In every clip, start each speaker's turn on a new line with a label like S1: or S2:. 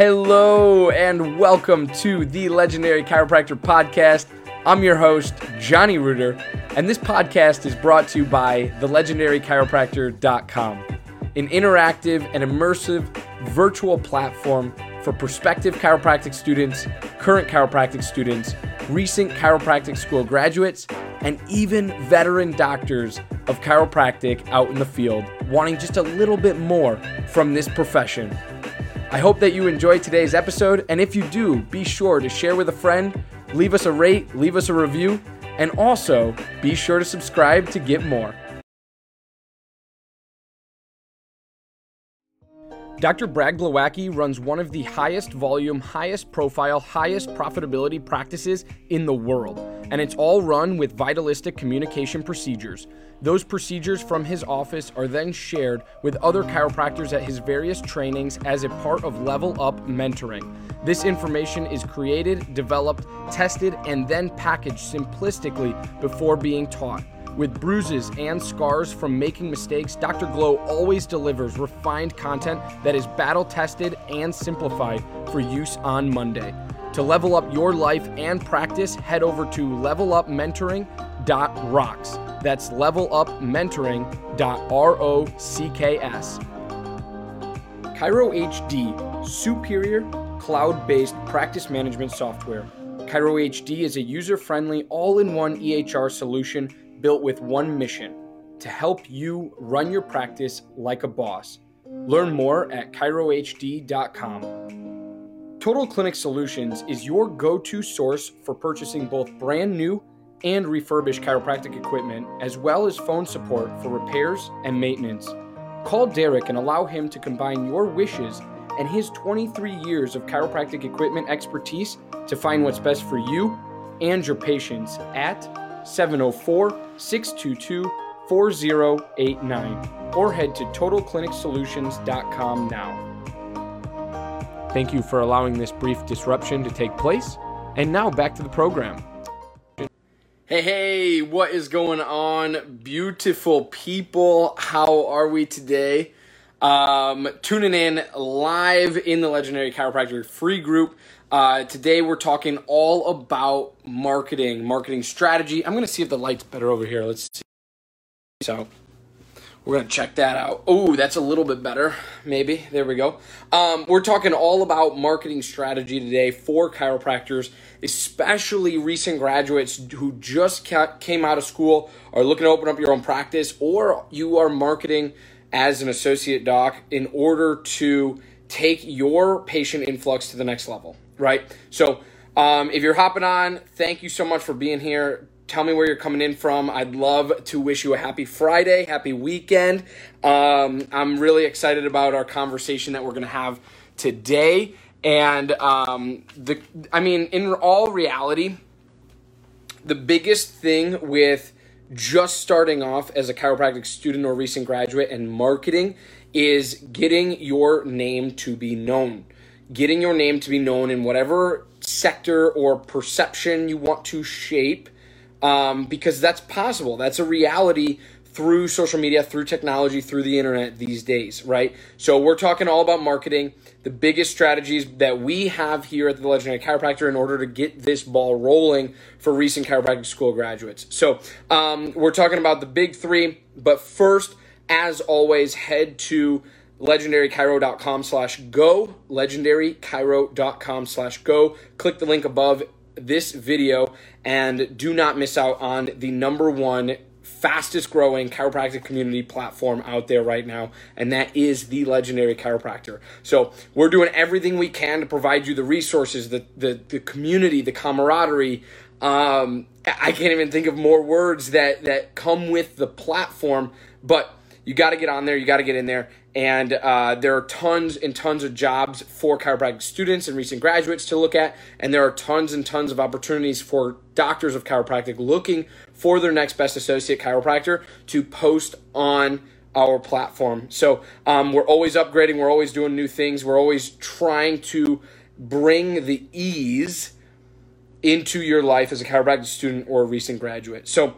S1: Hello and welcome to the Legendary Chiropractor Podcast. I'm your host, Johnny Reuter, and this podcast is brought to you by thelegendarychiropractor.com, an interactive and immersive virtual platform for prospective chiropractic students, current chiropractic students, recent chiropractic school graduates, and even veteran doctors of chiropractic out in the field wanting just a little bit more from this profession. I hope that you enjoyed today's episode, and if you do, be sure to share with a friend, leave us a rate, leave us a review, and also be sure to subscribe to get more. Dr. Brad Glowacki runs one of the highest volume, highest profile, highest profitability practices in the world, and it's all run with vitalistic communication procedures. Those procedures from his office are then shared with other chiropractors at his various trainings as a part of Level Up mentoring. This information is created, developed, tested, and then packaged simplistically before being taught. With bruises and scars from making mistakes, Dr. Glow always delivers refined content that is battle tested and simplified for use on Monday. To level up your life and practice, head over to levelupmentoring.rocks. That's levelupmentoring.rocks. Chiro HD, superior cloud based practice management software. Chiro HD is a user friendly, all in one EHR solution built with one mission to help you run your practice like a boss. Learn more at ChiroHD.com. Total Clinic Solutions is your go to source for purchasing both brand new and refurbished chiropractic equipment, as well as phone support for repairs and maintenance. Call Derek and allow him to combine your wishes and his 23 years of chiropractic equipment expertise to find what's best for you and your patients at 704 622 4089 or head to totalclinicsolutions.com now. Thank you for allowing this brief disruption to take place. And now back to the program. Hey, hey, what is going on, beautiful people? How are we today? Um, tuning in live in the Legendary Chiropractor free group. Uh, today we're talking all about marketing, marketing strategy. I'm to see if the light's better over here. Let's see. So we're to check that out. Oh, that's a little bit better. Maybe. There we go. Um, we're talking all about marketing strategy today for chiropractors, especially recent graduates who just came out of school, are looking to open up your own practice, or you are marketing as an associate doc in order to take your patient influx to the next level right? So um, if you're hopping on, thank you so much for being here. Tell me where you're coming in from. I'd love to wish you a happy Friday, happy weekend. Um, I'm really excited about our conversation that we're going to have today. And um, the, I mean, in all reality, the biggest thing with just starting off as a chiropractic student or recent graduate and marketing is getting your name to be known getting your name to be known in whatever sector or perception you want to shape, um, because that's possible. That's a reality through social media, through technology, through the internet these days, right? So we're talking all about marketing, the biggest strategies that we have here at the Legendary Chiropractor in order to get this ball rolling for recent chiropractic school graduates. So um, we're talking about the big three, but first, as always, head to legendarychiro.com slash go, legendarychiro.com slash go. Click the link above this video and do not miss out on the number one fastest growing chiropractic community platform out there right now, and that is the Legendary Chiropractor. So we're doing everything we can to provide you the resources, the the, the community, the camaraderie. Um, I can't even think of more words that that come with the platform, but you got to get on there. You got to get in there. And uh, there are tons and tons of jobs for chiropractic students and recent graduates to look at. And there are tons and tons of opportunities for doctors of chiropractic looking for their next best associate chiropractor to post on our platform. So um, we're always upgrading, we're always doing new things, we're always trying to bring the ease into your life as a chiropractic student or a recent graduate. So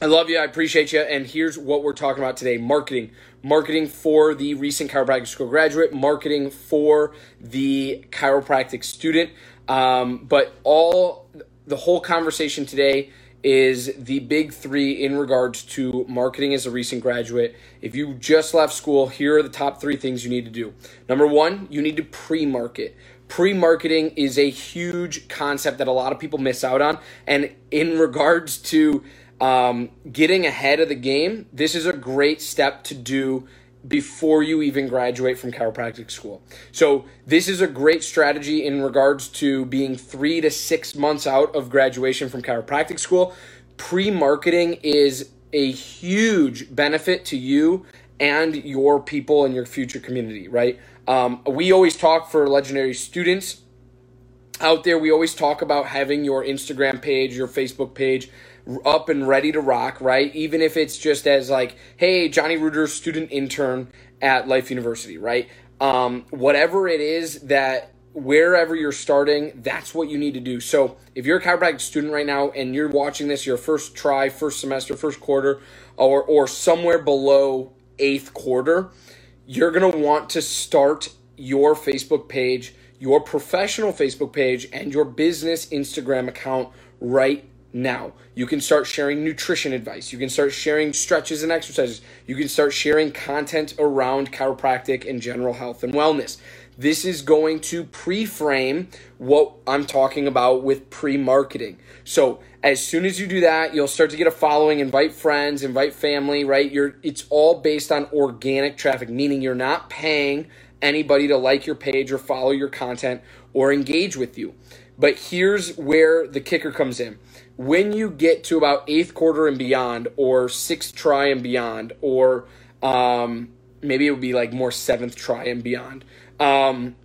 S1: I love you. I appreciate you. And here's what we're talking about today marketing. Marketing for the recent chiropractic school graduate, marketing for the chiropractic student. Um, but all the whole conversation today is the big three in regards to marketing as a recent graduate. If you just left school, here are the top three things you need to do. Number one, you need to pre market. Pre marketing is a huge concept that a lot of people miss out on. And in regards to um, getting ahead of the game, this is a great step to do before you even graduate from chiropractic school. So, this is a great strategy in regards to being three to six months out of graduation from chiropractic school. Pre marketing is a huge benefit to you and your people and your future community, right? Um, we always talk for legendary students out there, we always talk about having your Instagram page, your Facebook page up and ready to rock, right? Even if it's just as like, hey, Johnny Reuter, student intern at Life University, right? Um, whatever it is that wherever you're starting, that's what you need to do. So if you're a chiropractic student right now and you're watching this, your first try, first semester, first quarter, or or somewhere below eighth quarter, you're gonna want to start your Facebook page, your professional Facebook page, and your business Instagram account right now. You can start sharing nutrition advice. You can start sharing stretches and exercises. You can start sharing content around chiropractic and general health and wellness. This is going to pre frame what I'm talking about with pre marketing. So, as soon as you do that, you'll start to get a following, invite friends, invite family, right? You're it's all based on organic traffic, meaning you're not paying anybody to like your page or follow your content or engage with you. But here's where the kicker comes in when you get to about eighth quarter and beyond, or sixth try and beyond, or um, maybe it would be like more seventh try and beyond. Um,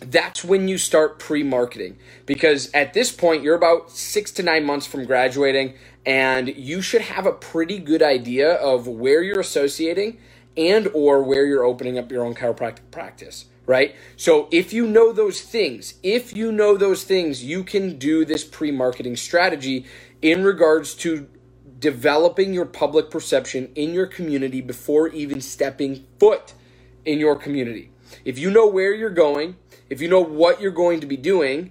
S1: that's when you start pre marketing because at this point you're about six to nine months from graduating and you should have a pretty good idea of where you're associating and or where you're opening up your own chiropractic practice right? So if you know those things, if you know those things, you can do this pre marketing strategy in regards to developing your public perception in your community before even stepping foot in your community. If you know where you're going, if you know what you're going to be doing,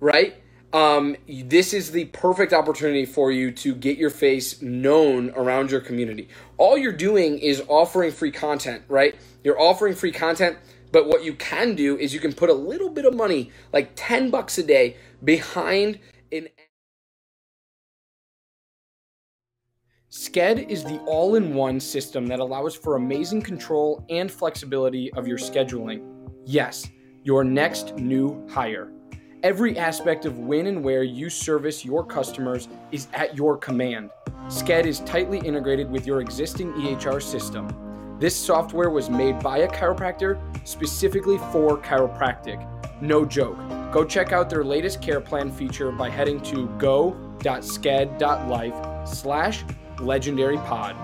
S1: right? Um, this is the perfect opportunity for you to get your face known around your community. All you're doing is offering free content, right? You're offering free content but what you can do is you can put a little bit of money, like 10 bucks a day, behind an Sked is the all in one system that allows for amazing control and flexibility of your scheduling. Yes, your next new hire. Every aspect of when and where you service your customers is at your command. Sked is tightly integrated with your existing EHR system this software was made by a chiropractor specifically for chiropractic. No joke. Go check out their latest care plan feature by heading to go.sked.life slash legendary pod.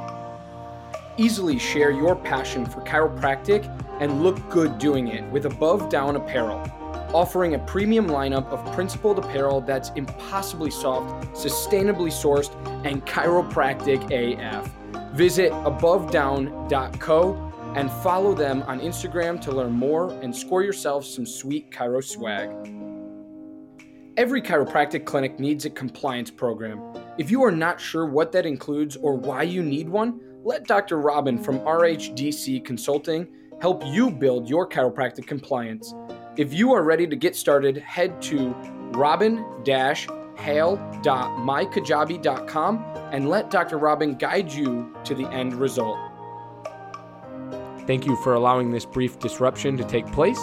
S1: Easily share your passion for chiropractic and look good doing it with Above Down Apparel, offering a premium lineup of principled apparel that's impossibly soft, sustainably sourced, and chiropractic AF. Visit abovedown.co and follow them on Instagram to learn more and score yourself some sweet Chiro swag. Every chiropractic clinic needs a compliance program. If you are not sure what that includes or why you need one, let Dr. Robin from RHDC Consulting help you build your chiropractic compliance. If you are ready to get started, head to robin hale.mykajabi.com and let Dr. Robin guide you to the end result. Thank you for allowing this brief disruption to take place.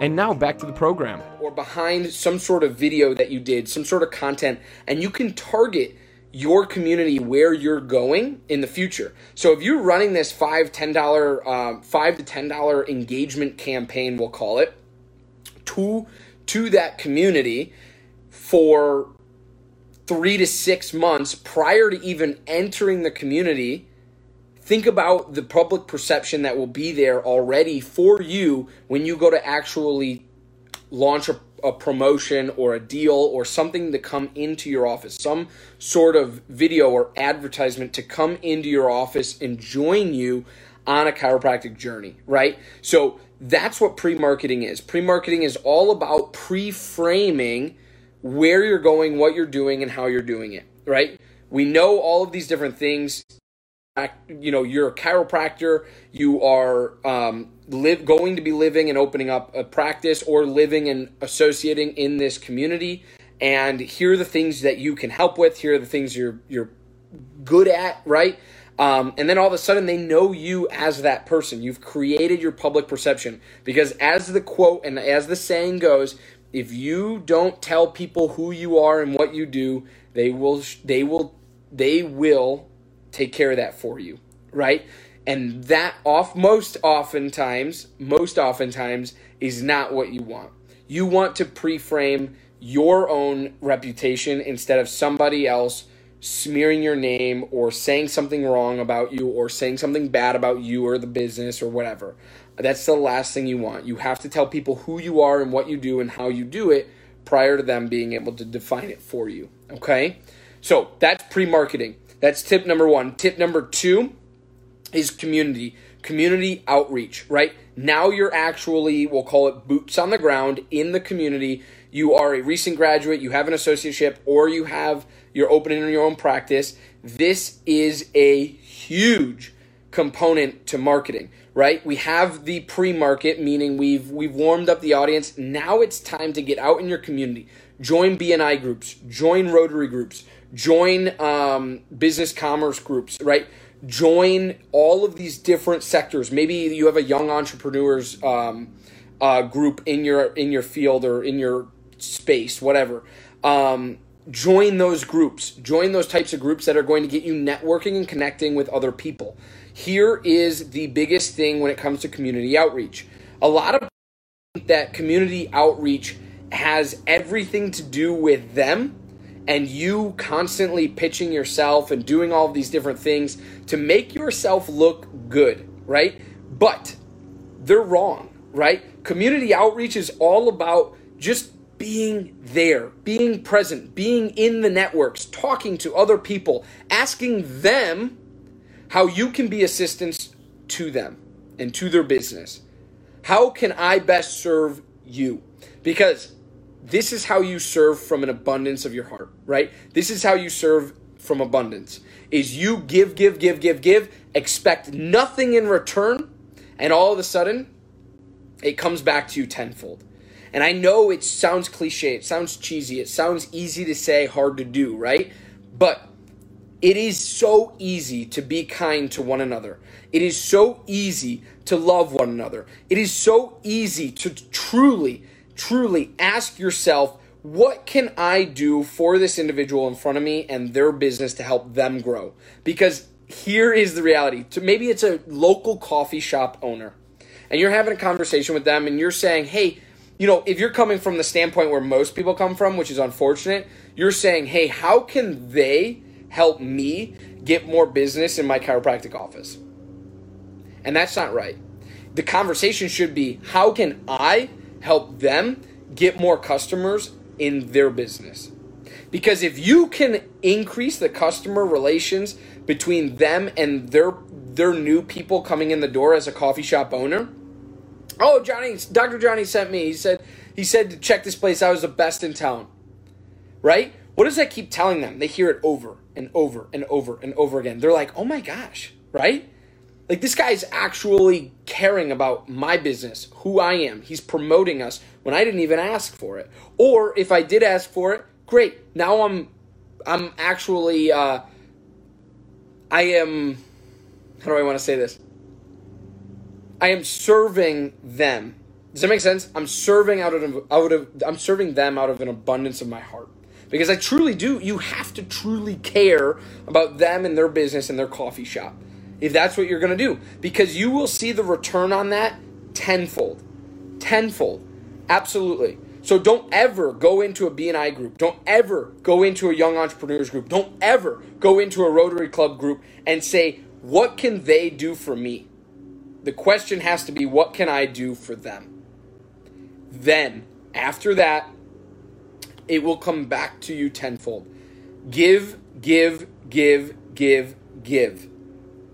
S1: And now back to the program. Or behind some sort of video that you did, some sort of content, and you can target your community where you're going in the future. So if you're running this five, ten dollar, uh, five to ten dollar engagement campaign, we'll call it, to to that community for three to six months prior to even entering the community, think about the public perception that will be there already for you when you go to actually launch a, a promotion or a deal or something to come into your office, some sort of video or advertisement to come into your office and join you on a chiropractic journey, right? So that's what pre marketing is. Pre marketing is all about pre framing where you're going, what you're doing, and how you're doing it, right? We know all of these different things. You know, you're a chiropractor, you are um, live going to be living and opening up a practice or living and associating in this community. And here are the things that you can help with. Here are the things you're you're good at, right? Um, and then all of a sudden they know you as that person. You've created your public perception because, as the quote and as the saying goes, if you don't tell people who you are and what you do, they will they will they will take care of that for you, right? And that off most oftentimes, most oftentimes is not what you want. You want to pre-frame your own reputation instead of somebody else smearing your name or saying something wrong about you or saying something bad about you or the business or whatever. That's the last thing you want. You have to tell people who you are and what you do and how you do it prior to them being able to define it for you. Okay? So that's pre marketing. That's tip number one. Tip number two is community. Community outreach, right? Now you're actually, we'll call it boots on the ground in the community. You are a recent graduate, you have an associateship, or you have you're opening your own practice. This is a huge component to marketing, right? We have the pre-market, meaning we've we've warmed up the audience. Now it's time to get out in your community. Join BNI groups, join Rotary groups, join um, business commerce groups, right? Join all of these different sectors. Maybe you have a young entrepreneurs um, uh, group in your in your field or in your space, whatever. Um, join those groups. Join those types of groups that are going to get you networking and connecting with other people. Here is the biggest thing when it comes to community outreach. A lot of that community outreach has everything to do with them and you constantly pitching yourself and doing all these different things to make yourself look good right? But they're wrong right? Community outreach is all about just being there, being present, being in the networks, talking to other people, asking them how you can be assistance to them and to their business. How can I best serve you? Because this is how you serve from an abundance of your heart, right? This is how you serve from abundance. Is you give, give, give, give, give, expect nothing in return, and all of a sudden it comes back to you tenfold. And I know it sounds cliche, it sounds cheesy, it sounds easy to say, hard to do, right? But it is so easy to be kind to one another. It is so easy to love one another. It is so easy to truly, truly ask yourself, what can I do for this individual in front of me and their business to help them grow? Because here is the reality. Maybe it's a local coffee shop owner and you're having a conversation with them and you're saying, hey, you know, if you're coming from the standpoint where most people come from, which is unfortunate, you're saying, hey, how can they help me get more business in my chiropractic office? And that's not right. The conversation should be, how can I help them get more customers in their business? Because if you can increase the customer relations between them and their their new people coming in the door as a coffee shop owner, Oh, Johnny, Dr. Johnny sent me. He said he said to check this place. I was the best in town. Right? What does that keep telling them? They hear it over and over and over and over again. They're like, "Oh my gosh!" Right? Like this guy is actually caring about my business, who I am. He's promoting us when I didn't even ask for it. Or if I did ask for it, great. Now I'm I'm actually uh I am how do I want to say this? I am serving them. Does that make sense? I'm serving out of out of I'm serving them out of an abundance of my heart. Because I truly do. You have to truly care about them and their business and their coffee shop. If that's what you're going to do, because you will see the return on that tenfold. Tenfold. Absolutely. So don't ever go into a BNI group. Don't ever go into a young entrepreneurs group. Don't ever go into a Rotary Club group and say, "What can they do for me?" The question has to be what can I do for them? Then After that, it will come back to you tenfold. Give, give, give, give, give.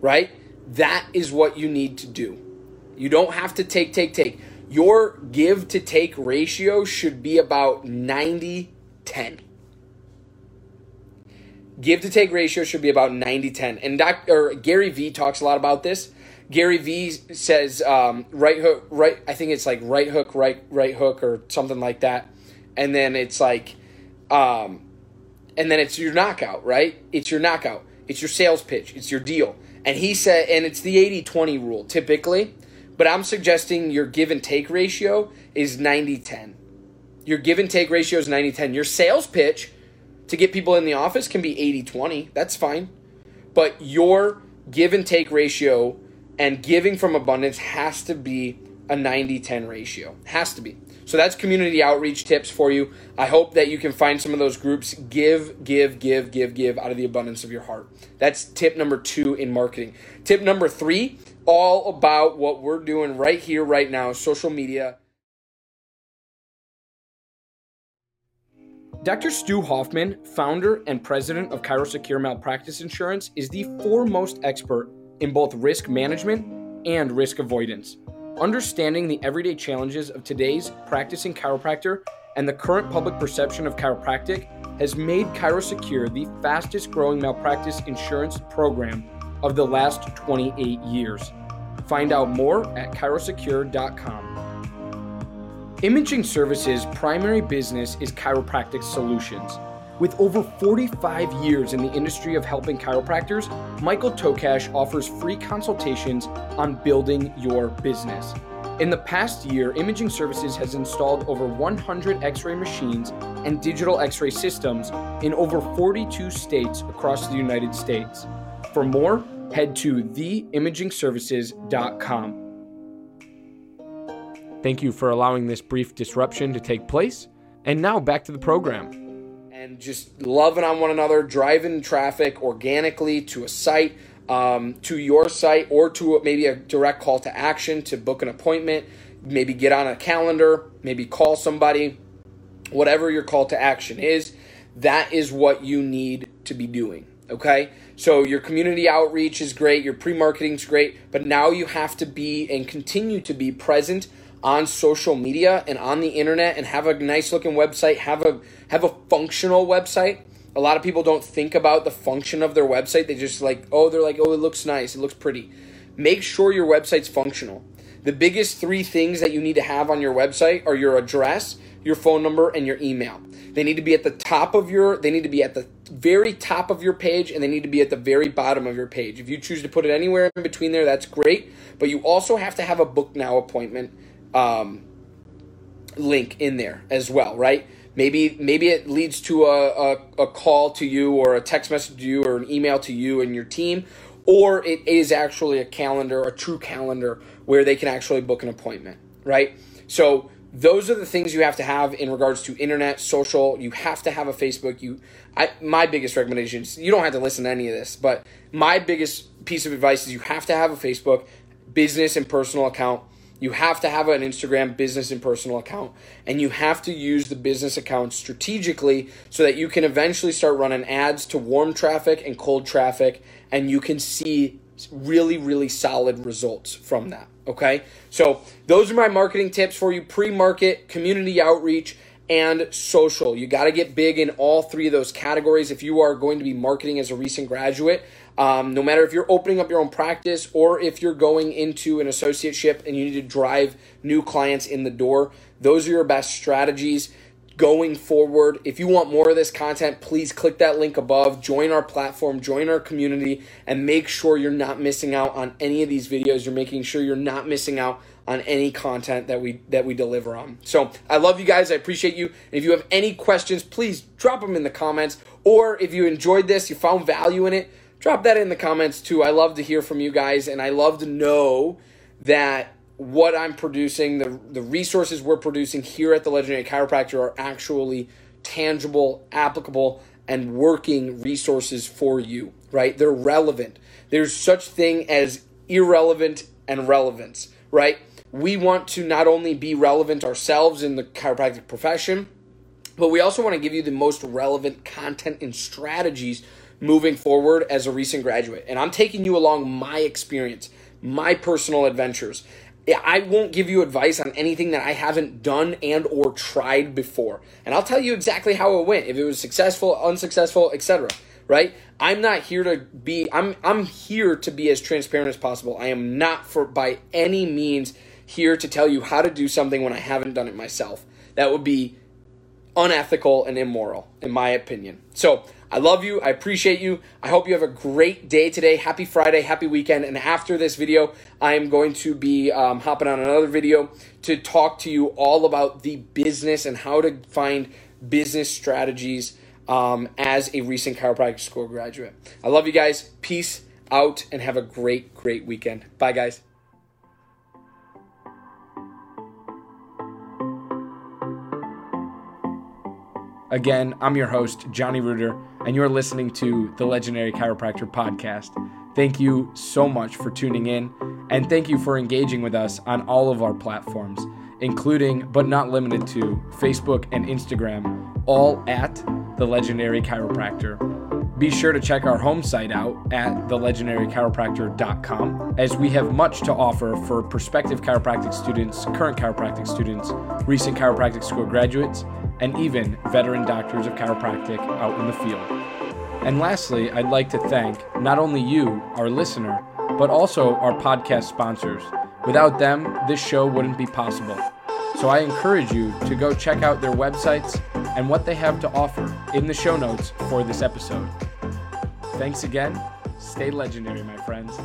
S1: Right? That is what you need to do. You don't have to take, take, take. Your give to take ratio should be about 90 10. Give to take ratio should be about 90 10. And Dr. Gary Vee talks a lot about this. Gary Vee says um, right hook, right. I think it's like right hook, right, right hook, or something like that. And then it's like, um, and then it's your knockout, right? It's your knockout. It's your sales pitch. It's your deal. And he said, and it's the 80 20 rule typically, but I'm suggesting your give and take ratio is 90 10. Your give and take ratio is 90 10. Your sales pitch to get people in the office can be 80 20. That's fine. But your give and take ratio and giving from abundance has to be a 90 10 ratio. Has to be. So that's community outreach tips for you. I hope that you can find some of those groups. Give, give, give, give, give out of the abundance of your heart. That's tip number two in marketing. Tip number three, all about what we're doing right here, right now, social media. Dr. Stu Hoffman, founder and president of ChiroSecure Malpractice Insurance, is the foremost expert in both risk management and risk avoidance. Understanding the everyday challenges of today's practicing chiropractor and the current public perception of chiropractic has made ChiroSecure the fastest growing malpractice insurance program of the last 28 years. Find out more at chirosecure.com. Imaging Services' primary business is chiropractic solutions. With over 45 years in the industry of helping chiropractors, Michael Tokash offers free consultations on building your business. In the past year, Imaging Services has installed over 100 x ray machines and digital x ray systems in over 42 states across the United States. For more, head to theimagingservices.com. Thank you for allowing this brief disruption to take place. And now back to the program and just loving on one another, driving traffic organically to a site, um, to your site, or to maybe a direct call to action to book an appointment, maybe get on a calendar, maybe call somebody, whatever your call to action is, that is what you need to be doing. Okay? So your community outreach is great, your pre marketing is great, but now you have to be and continue to be present on social media and on the internet and have a nice looking website, have a have a functional website. A lot of people don't think about the function of their website. They just like, oh, they're like, oh, it looks nice, it looks pretty. Make sure your website's functional. The biggest three things that you need to have on your website are your address, your phone number, and your email. They need to be at the top of your they need to be at the very top of your page and they need to be at the very bottom of your page. If you choose to put it anywhere in between there, that's great. But you also have to have a book now appointment um, link in there as well, right? Maybe maybe it leads to a, a, a call to you or a text message to you or an email to you and your team, or it is actually a calendar, a true calendar where they can actually book an appointment, right? So those are the things you have to have in regards to internet, social. You have to have a Facebook. You, I, my biggest recommendation is you don't have to listen to any of this, but my biggest piece of advice is you have to have a Facebook business and personal account you have to have an Instagram business and personal account, and you have to use the business account strategically so that you can eventually start running ads to warm traffic and cold traffic, and you can see really, really solid results from that. Okay, so those are my marketing tips for you pre market, community outreach, and social. You got to get big in all three of those categories if you are going to be marketing as a recent graduate. Um, no matter if you're opening up your own practice or if you're going into an associateship and you need to drive new clients in the door, those are your best strategies going forward. If you want more of this content, please click that link above, join our platform, join our community, and make sure you're not missing out on any of these videos. You're making sure you're not missing out on any content that we that we deliver on. So I love you guys. I appreciate you. And if you have any questions, please drop them in the comments. Or if you enjoyed this, you found value in it, drop that in the comments too. I love to hear from you guys, and I love to know that what I'm producing, the the resources we're producing here at the Legendary Chiropractor are actually tangible, applicable, and working resources for you. Right? They're relevant. There's such thing as irrelevant and relevance. Right? we want to not only be relevant ourselves in the chiropractic profession, but we also want to give you the most relevant content and strategies moving forward as a recent graduate. And I'm taking you along my experience, my personal adventures. I won't give you advice on anything that I haven't done and or tried before. And I'll tell you exactly how it went, if it was successful, unsuccessful, etc. Right? I'm not here to be I'm I'm here to be as transparent as possible. I am not for by any means here to tell you how to do something when I haven't done it myself. That would be unethical and immoral in my opinion. So, I love you. I appreciate you. I hope you have a great day today. Happy Friday. Happy weekend. And after this video, I am going to be um, hopping on another video to talk to you all about the business and how to find business strategies um, as a recent chiropractic school graduate. I love you guys. Peace out and have a great, great weekend. Bye, guys. Again, I'm your host, Johnny Reuter, and you're listening to the Legendary Chiropractor Podcast. Thank you so much for tuning in, and thank you for engaging with us on all of our platforms, including but not limited to Facebook and Instagram, all at the Legendary Chiropractor. Be sure to check our home site out at thelegendarychiropractor.com as we have much to offer for prospective chiropractic students, current chiropractic students, recent chiropractic school graduates, and even veteran doctors of chiropractic out in the field. And lastly, I'd like to thank not only you, our listener, but also our podcast sponsors. Without them, this show wouldn't be possible. So I encourage you to go check out their websites and what they have to offer in the show notes for this episode. Thanks again. Stay legendary, my friends.